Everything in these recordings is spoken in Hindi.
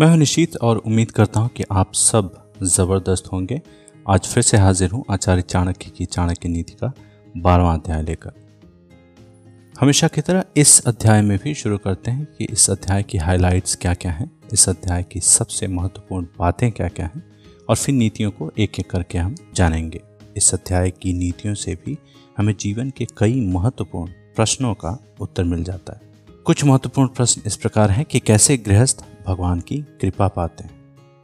मैं हूँ निशीत और उम्मीद करता हूँ कि आप सब ज़बरदस्त होंगे। आज फिर से हाजिर हूँ आचार्य चाणक्य की चाणक्य नीति का बारहवां अध्याय लेकर। हमेशा की तरह इस अध्याय में भी शुरू करते हैं कि इस अध्याय की हाइलाइट्स क्या क्या हैं, इस अध्याय की सबसे महत्वपूर्ण बातें क्या क्या हैं, और फिर नीतियों को एक एक करके हम जानेंगे। इस अध्याय की नीतियों से भी हमें जीवन के कई महत्वपूर्ण प्रश्नों का उत्तर मिल जाता है। कुछ महत्वपूर्ण प्रश्न इस प्रकार हैं कि कैसे गृहस्थ भगवान की कृपा पाते हैं।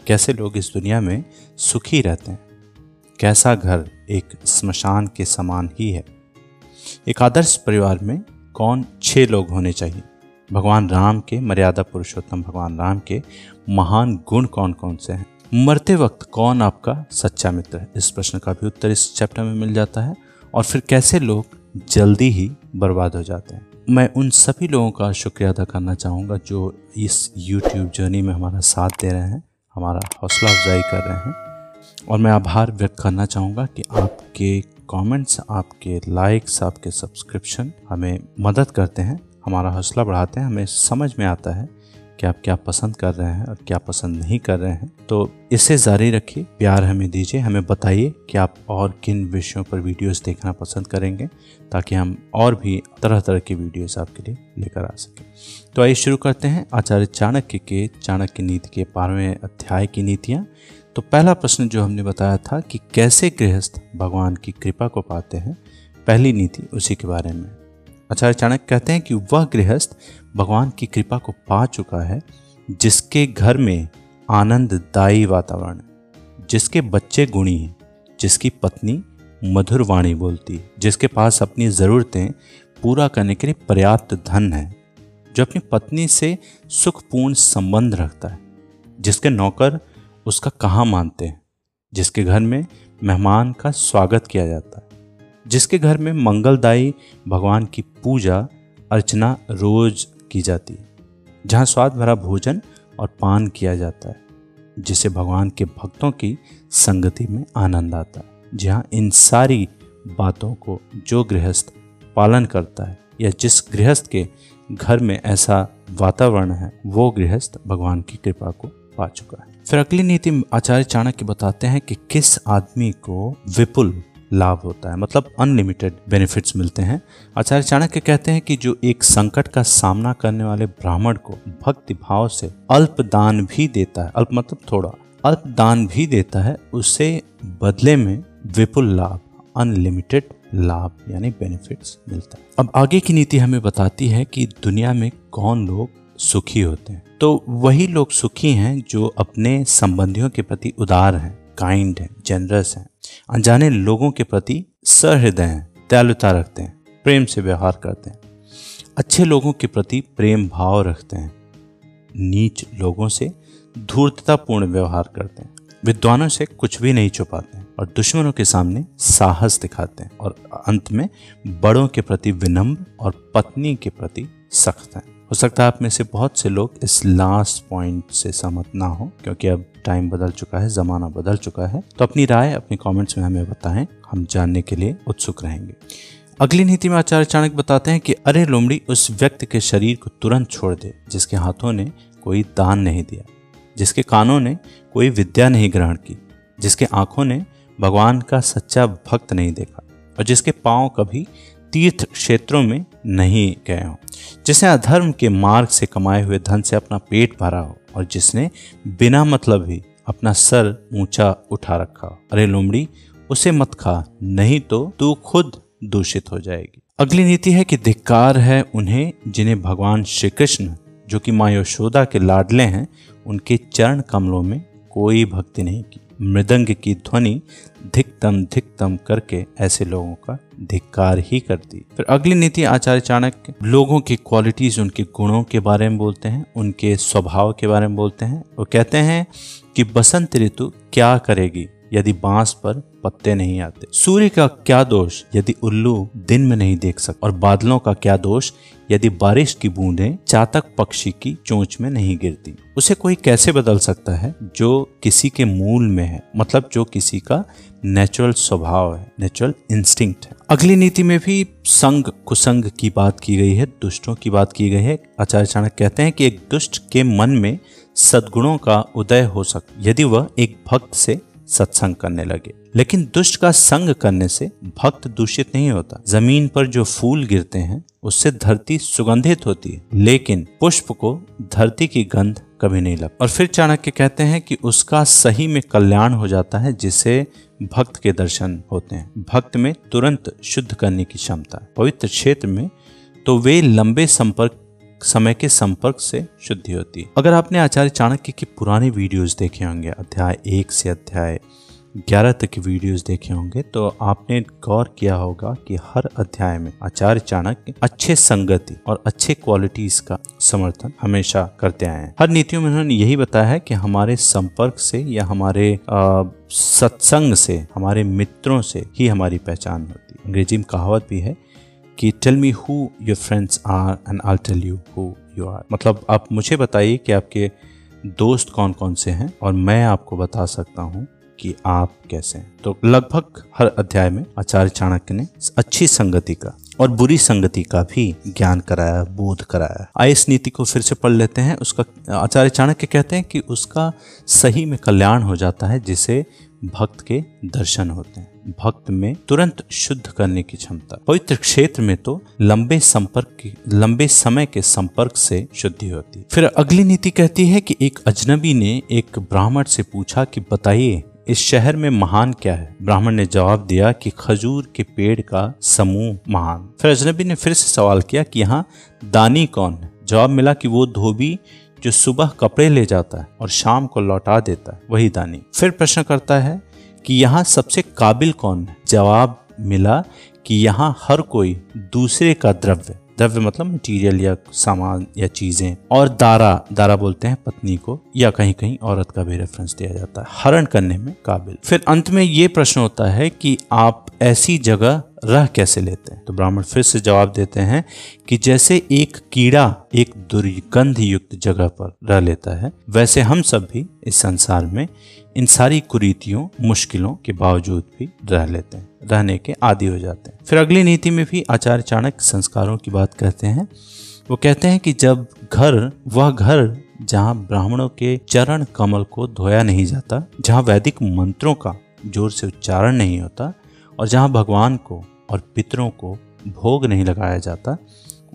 कैसे लोग इस दुनिया में सुखी रहते हैं? कैसा घर एक स्मशान के समान ही है? एक आदर्श परिवार में कौन छह लोग होने चाहिए? भगवान राम के मर्यादा पुरुषोत्तम, भगवान राम के महान गुण कौन कौन से हैं? मरते वक्त कौन आपका सच्चा मित्र है? इस प्रश्न का भी उत्तर इस चैप्टर में मिल जाता है। और फिर कैसे लोग जल्दी ही बर्बाद हो जाते हैं? मैं उन सभी लोगों का शुक्रिया अदा करना चाहूँगा जो इस YouTube जर्नी में हमारा साथ दे रहे हैं, हमारा हौसला अफजाई कर रहे हैं। और मैं आभार व्यक्त करना चाहूँगा कि आपके कमेंट्स आपके लाइक्स आपके सब्सक्रिप्शन हमें मदद करते हैं, हमारा हौसला बढ़ाते हैं, हमें समझ में आता है कि आप क्या पसंद कर रहे हैं और क्या पसंद नहीं कर रहे हैं तो इसे जारी रखिए, प्यार हमें दीजिए, हमें बताइए कि आप और किन विषयों पर वीडियोस देखना पसंद करेंगे, ताकि हम और भी तरह तरह के वीडियोस आपके लिए लेकर आ सकें। तो आइए शुरू करते हैं, आचार्य चाणक्य के, चाणक्य नीति के बारहवें अध्याय की नीतियाँ। तो पहला प्रश्न जो हमने बताया था कि कैसे गृहस्थ भगवान की कृपा को पाते हैं, पहली नीति उसी के बारे में। आचार्य चाणक्य कहते हैं कि वह गृहस्थ भगवान की कृपा को पा चुका है, जिसके घर में आनंददायी वातावरण, जिसके बच्चे गुणी हैं, जिसकी पत्नी मधुर वाणी बोलती है, जिसके पास अपनी ज़रूरतें पूरा करने के लिए पर्याप्त धन है, जो अपनी पत्नी से सुखपूर्ण संबंध रखता है, जिसके नौकर उसका कहाँ मानते हैं, जिसके घर में मेहमान का स्वागत किया जाता है। जिसके घर में मंगलदायी भगवान की पूजा, अर्चना रोज की जाती है, जहाँ स्वाद भरा भोजन और पान किया जाता है, जिसे भगवान के भक्तों की संगति में आनंद आता है, जहाँ इन सारी बातों को जो गृहस्थ पालन करता है या जिस गृहस्थ के घर में ऐसा वातावरण है, वो गृहस्थ भगवान की कृपा को पा चुका है। फिर अगली नीति आचार्य चाणक्य बताते हैं कि किस आदमी को विपुल लाभ होता है। मतलब अनलिमिटेड बेनिफिट्स मिलते हैं। आचार्य चाणक्य कहते हैं कि जो एक संकट का सामना करने वाले ब्राह्मण को भक्ति भाव से अल्प दान भी देता है, अल्प मतलब थोड़ा अल्प दान भी देता है, उसे बदले में विपुल लाभ अनलिमिटेड लाभ यानी बेनिफिट्स मिलता है। अब आगे की नीति हमें बताती है कि दुनिया में कौन लोग सुखी होते हैं। तो वही लोग सुखी हैं जो अपने संबंधियों के प्रति उदार हैं काइंड हैं जेनरस हैं। अनजाने लोगों के प्रति सहृदय हैं, दयालुता रखते हैं, प्रेम से व्यवहार करते हैं। अच्छे लोगों के प्रति प्रेम भाव रखते हैं। नीच लोगों से धूर्ततापूर्ण व्यवहार करते हैं। विद्वानों से कुछ भी नहीं छुपाते हैं और दुश्मनों के सामने साहस दिखाते हैं और अंत में बड़ों के प्रति विनम्र और पत्नी के प्रति सख्त हैं। हो सकता है आप में से बहुत से लोग इस लास्ट पॉइंट से सहमत ना हो, क्योंकि अब टाइम बदल चुका है, ज़माना बदल चुका है। तो अपनी राय अपने कमेंट्स में हमें बताएँ, हम जानने के लिए उत्सुक रहेंगे। अगली नीति में आचार्य चाणक्य बताते हैं कि अरे लोमड़ी, उस व्यक्ति के शरीर को तुरंत छोड़ दे, जिसके हाथों ने कोई दान नहीं दिया, जिसके कानों ने कोई विद्या नहीं ग्रहण की, जिसके आँखों ने भगवान का सच्चा भक्त नहीं देखा, और जिसके पाँव कभी तीर्थ क्षेत्रों में नहीं गए हों। जिसने अधर्म के मार्ग से कमाए हुए धन से अपना पेट भरा हो और जिसने बिना मतलब ही अपना सर ऊँचा उठा रखा हो। अरे लोमड़ी, उसे मत खा, नहीं तो तू खुद दूषित हो जाएगी। अगली नीति है कि धिक्कार है उन्हें जिन्हें भगवान श्री कृष्ण जो कि माँ यशोदा के लाडले हैं, उनके चरण कमलों में कोई भक्ति नहीं की। मृदंग की ध्वनि धिकतम धिकतम करके ऐसे लोगों का धिक्कार ही कर दी फिर अगली नीति आचार्य चाणक्य लोगों की क्वालिटीज उनके गुणों के बारे में बोलते हैं, उनके स्वभाव के बारे में बोलते हैं वो कहते हैं कि बसंत ऋतु क्या करेगी? यदि बाँस पर पत्ते नहीं आते। सूर्य का क्या दोष यदि उल्लू दिन में नहीं देख सकता? और बादलों का क्या दोष यदि बारिश की बूंदें चातक पक्षी की चोंच में नहीं गिरती? उसे कोई कैसे बदल सकता है? जो किसी के मूल में है मतलब जो किसी का नेचुरल स्वभाव है नेचुरल इंस्टिंक्ट है। अगली नीति में भी संग कुसंग की बात की गई है, दुष्टों की बात की गई है। आचार्य चाणक्य कहते हैं कि एक दुष्ट के मन में सद्गुणों का उदय हो सक, यदि वह एक भक्त से सत्संग करने लगे। लेकिन दुष्ट का संग करने से भक्त दूषित नहीं होता। ज़मीन पर जो फूल गिरते हैं, उससे धरती सुगंधित होती है। लेकिन पुष्प को धरती की गंध कभी नहीं लग और फिर चाणक्य कहते हैं कि उसका सही में कल्याण हो जाता है, जिसे भक्त के दर्शन होते हैं। भक्त में तुरंत शुद्ध करने की क्षमता। पवित्र क्षेत्र में तो वे लंबे संपर्क समय के संपर्क से शुद्धि होती है। अगर आपने आचार्य चाणक्य की पुरानी वीडियोस देखे होंगे अध्याय एक से अध्याय ग्यारह तक की वीडियोस देखे होंगे तो आपने गौर किया होगा कि हर अध्याय में आचार्य चाणक्य अच्छे संगति और अच्छे क्वालिटीज का समर्थन हमेशा करते आए हैं। हर नीतियों में उन्होंने यही बताया है कि हमारे संपर्क से या हमारे आ, सत्संग से हमारे मित्रों से ही हमारी पहचान होती है। अंग्रेज़ी में कहावत भी है कि tell me who your friends are and I tell you who you are मतलब आप मुझे बताइए कि आपके दोस्त कौन कौन से हैं और मैं आपको बता सकता हूँ कि आप कैसे हैं। तो लगभग हर अध्याय में आचार्य चाणक्य ने अच्छी संगति का और बुरी संगति का भी ज्ञान कराया, बोध कराया। आय इस नीति को फिर से पढ़ लेते हैं। उसका, आचार्य चाणक्य कहते हैं कि उसका सही में कल्याण हो जाता है जिसे भक्त के दर्शन होते हैं। भक्त में तुरंत शुद्ध करने की क्षमता। पवित्र क्षेत्र में तो लंबे संपर्क की, लंबे समय के संपर्क से शुद्धि होती। फिर अगली नीति कहती है कि एक अजनबी ने एक ब्राह्मण से पूछा कि बताइए, इस शहर में महान क्या है? ब्राह्मण ने जवाब दिया कि खजूर के पेड़ का समूह महान। फिर अजनबी ने फिर से सवाल किया कि यहाँ दानी कौन है? जवाब मिला कि वो धोबी जो सुबह कपड़े ले जाता है और शाम को लौटा देता है, वही दानी। फिर प्रश्न करता है कि यहाँ सबसे काबिल कौन? जवाब मिला कि यहाँ हर कोई दूसरे का द्रव्य द्रव्य मतलब मटीरियल या सामान या चीज़ें और दारा दारा बोलते हैं पत्नी को, या कहीं कहीं औरत का भी रेफरेंस दिया जाता है। हरण करने में काबिल। फिर अंत में ये प्रश्न होता है कि आप ऐसी जगह रह कैसे लेते हैं? तो ब्राह्मण फिर से जवाब देते हैं कि जैसे एक कीड़ा एक दुर्गंध युक्त जगह पर रह लेता है, वैसे हम सब भी इस संसार में इन सारी कुरीतियों, मुश्किलों के बावजूद भी रह लेते हैं, रहने के आदि हो जाते हैं। फिर अगली नीति में भी आचार्य चाणक्य संस्कारों की बात कहते हैं। वो कहते हैं कि जब घर, वह घर जहाँ ब्राह्मणों के चरण कमल को धोया नहीं जाता, जहाँ वैदिक मंत्रों का ज़ोर से उच्चारण नहीं होता और जहाँ भगवान को और पितरों को भोग नहीं लगाया जाता,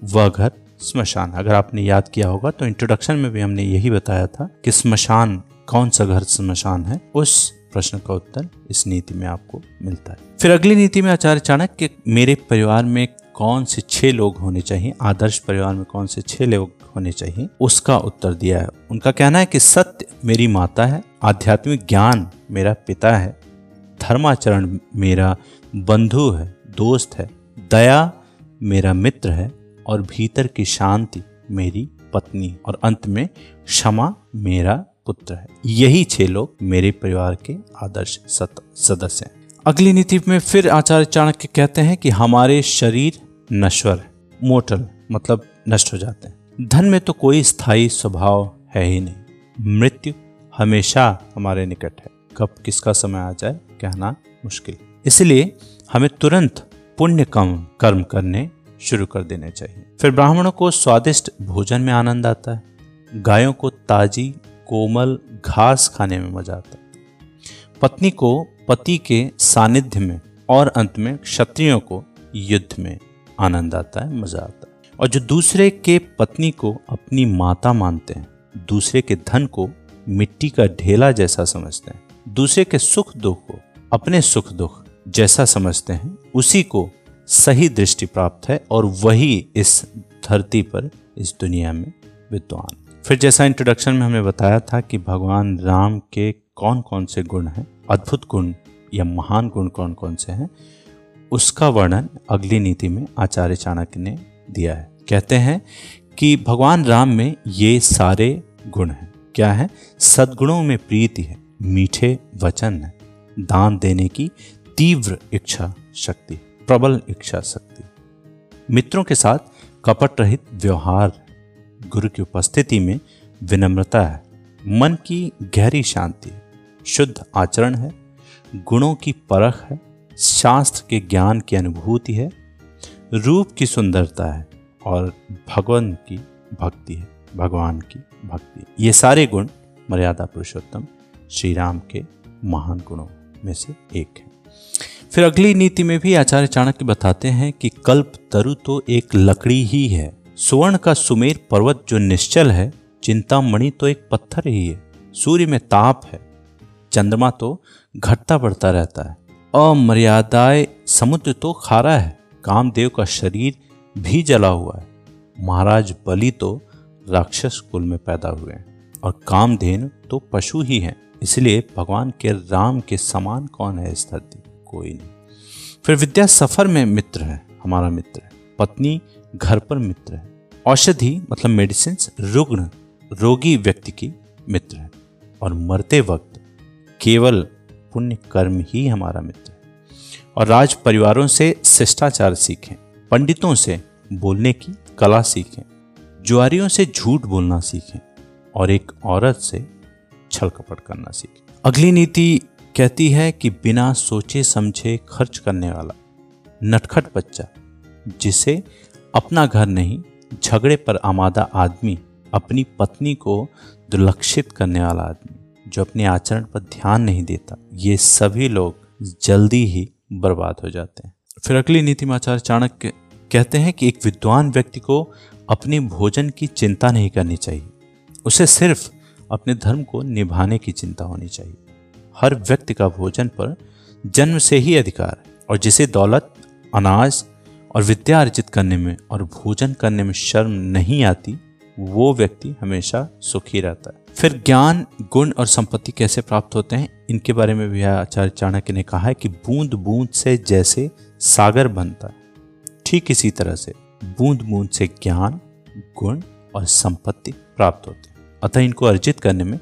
वह घर स्मशान। अगर आपने याद किया होगा तो इंट्रोडक्शन में भी हमने यही बताया था कि स्मशान कौन सा घर स्मशान है, उस प्रश्न का उत्तर इस नीति में आपको मिलता है। फिर अगली नीति में आचार्य चाणक्य, मेरे परिवार में कौन से छह लोग होने चाहिए, आदर्श परिवार में कौन से छह लोग होने चाहिए, उसका उत्तर दिया है। उनका कहना है कि सत्य मेरी माता है, आध्यात्मिक ज्ञान मेरा पिता है, धर्माचरण मेरा बंधु है, दोस्त है, दया मेरा मित्र है और भीतर की शांति मेरी पत्नी और अंत में क्षमा मेरा पुत्र है। यही छह लोग मेरे परिवार के आदर्श सदस्य हैं। अगली नीति में फिर आचार्य चाणक्य कहते हैं कि हमारे शरीर नश्वर मोटल मतलब नष्ट हो जाते हैं। धन में तो कोई स्थायी स्वभाव है ही नहीं। मृत्यु हमेशा हमारे निकट है। कब किसका समय आ जाए, कहना मुश्किल। इसलिए हमें तुरंत पुण्य कम कर्म करने शुरू कर देने चाहिए। फिर ब्राह्मणों को स्वादिष्ट भोजन में आनंद आता है। गायों को ताजी कोमल घास खाने में मज़ा आता पत्नी को पति के सानिध्य में और अंत में क्षत्रियों को युद्ध में आनंद आता है, मज़ा आता है। और जो दूसरे के पत्नी को अपनी माता मानते हैं, दूसरे के धन को मिट्टी का ढेला जैसा समझते हैं, दूसरे के सुख दुख को अपने सुख दुख जैसा समझते हैं, उसी को सही दृष्टि प्राप्त है और वही इस धरती पर, इस दुनिया में विद्वान। फिर जैसा इंट्रोडक्शन में हमने बताया था कि भगवान राम के कौन कौन से गुण हैं, अद्भुत गुण या महान गुण कौन कौन से हैं, उसका वर्णन अगली नीति में आचार्य चाणक्य ने दिया है। कहते हैं कि भगवान राम में ये सारे गुण हैं। क्या है? सद्गुणों में प्रीति है, मीठे वचन है, दान देने की तीव्र इच्छा शक्ति, प्रबल इच्छा शक्ति। मित्रों के साथ कपट रहित व्यवहार गुरु की उपस्थिति में विनम्रता है। मन की गहरी शांति, शुद्ध आचरण है। गुणों की परख है। शास्त्र के ज्ञान की अनुभूति है। रूप की सुंदरता है और भगवान की भक्ति है। भगवान की भक्ति। ये सारे गुण मर्यादा पुरुषोत्तम श्री राम के महान गुणों में से एक है। फिर अगली नीति में भी आचार्य चाणक्य बताते हैं कि कल्प तरु तो एक लकड़ी ही है। सुवर्ण का सुमेर पर्वत जो निश्चल है, चिंतामणि तो एक पत्थर ही है, सूर्य में ताप है, चंद्रमा तो घटता बढ़ता रहता है। अमर्यादाय समुद्र तो खारा है, कामदेव का शरीर भी जला हुआ है। महाराज बलि तो राक्षस कुल में पैदा हुए हैं और कामधेनु तो पशु ही हैं, इसलिए भगवान के राम के समान कौन है इस धरती? कोई नहीं। फिर विद्या सफ़र में मित्र है, हमारा मित्र है। पत्नी घर पर मित्र है। औषधि मतलब मेडिसिन रुग्ण, रोगी व्यक्ति की मित्र है। और मरते वक्त केवल पुण्य कर्म ही हमारा मित्र है। और राज परिवारों से शिष्टाचार सीखें, पंडितों से बोलने की कला सीखें, जुआरियों से झूठ बोलना सीखें और एक औरत से छल कपट करना सीखें। अगली नीति कहती है कि बिना सोचे समझे खर्च करने वाला नटखट बच्चा, जिसे अपना घर नहीं, झगड़े पर आमादा आदमी अपनी पत्नी को दुर्लक्षित करने वाला आदमी, जो अपने आचरण पर ध्यान नहीं देता। ये सभी लोग जल्दी ही बर्बाद हो जाते हैं। फिर अगली नीति में आचार्य चाणक्य कहते हैं कि एक विद्वान व्यक्ति को अपने भोजन की चिंता नहीं करनी चाहिए। उसे सिर्फ़ अपने धर्म को निभाने की चिंता होनी चाहिए। हर व्यक्ति का भोजन पर जन्म से ही अधिकार है और जिसे दौलत, अनाज और विद्या अर्जित करने में और भोजन करने में शर्म नहीं आती, वो व्यक्ति हमेशा सुखी रहता है। फिर ज्ञान, गुण और संपत्ति कैसे प्राप्त होते हैं? इनके बारे में भी आचार्य चाणक्य ने कहा है कि बूंद बूंद से जैसे सागर बनता है, ठीक इसी तरह से बूंद बूंद से ज्ञान, गुण और संपत्ति प्राप्त होते हैं। अतः इनको अर्जित करने में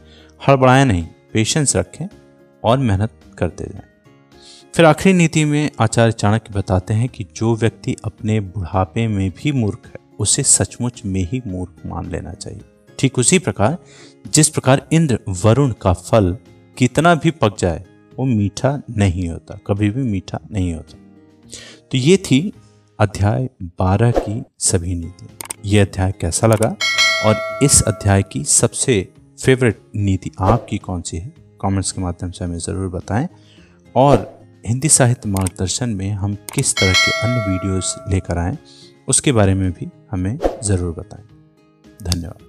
हड़बड़ाएँ नहीं पेशेंस रखें और मेहनत करते जाएँ। फिर आखिरी नीति में आचार्य चाणक्य बताते हैं कि जो व्यक्ति अपने बुढ़ापे में भी मूर्ख है, उसे सचमुच में ही मूर्ख मान लेना चाहिए। ठीक उसी प्रकार, जिस प्रकार इंद्र वरुण का फल कितना भी पक जाए, वो मीठा नहीं होता, कभी भी मीठा नहीं होता। तो ये थी अध्याय बारह की सभी नीति। ये अध्याय कैसा लगा? और इस अध्याय की सबसे फेवरेट नीति आपकी कौन सी है? कमेंट्स के माध्यम से हमें ज़रूर बताएँ। और हिंदी साहित्य मार्गदर्शन में हम किस तरह के अन्य वीडियोस लेकर आएँ, उसके बारे में भी हमें ज़रूर बताएँ। धन्यवाद।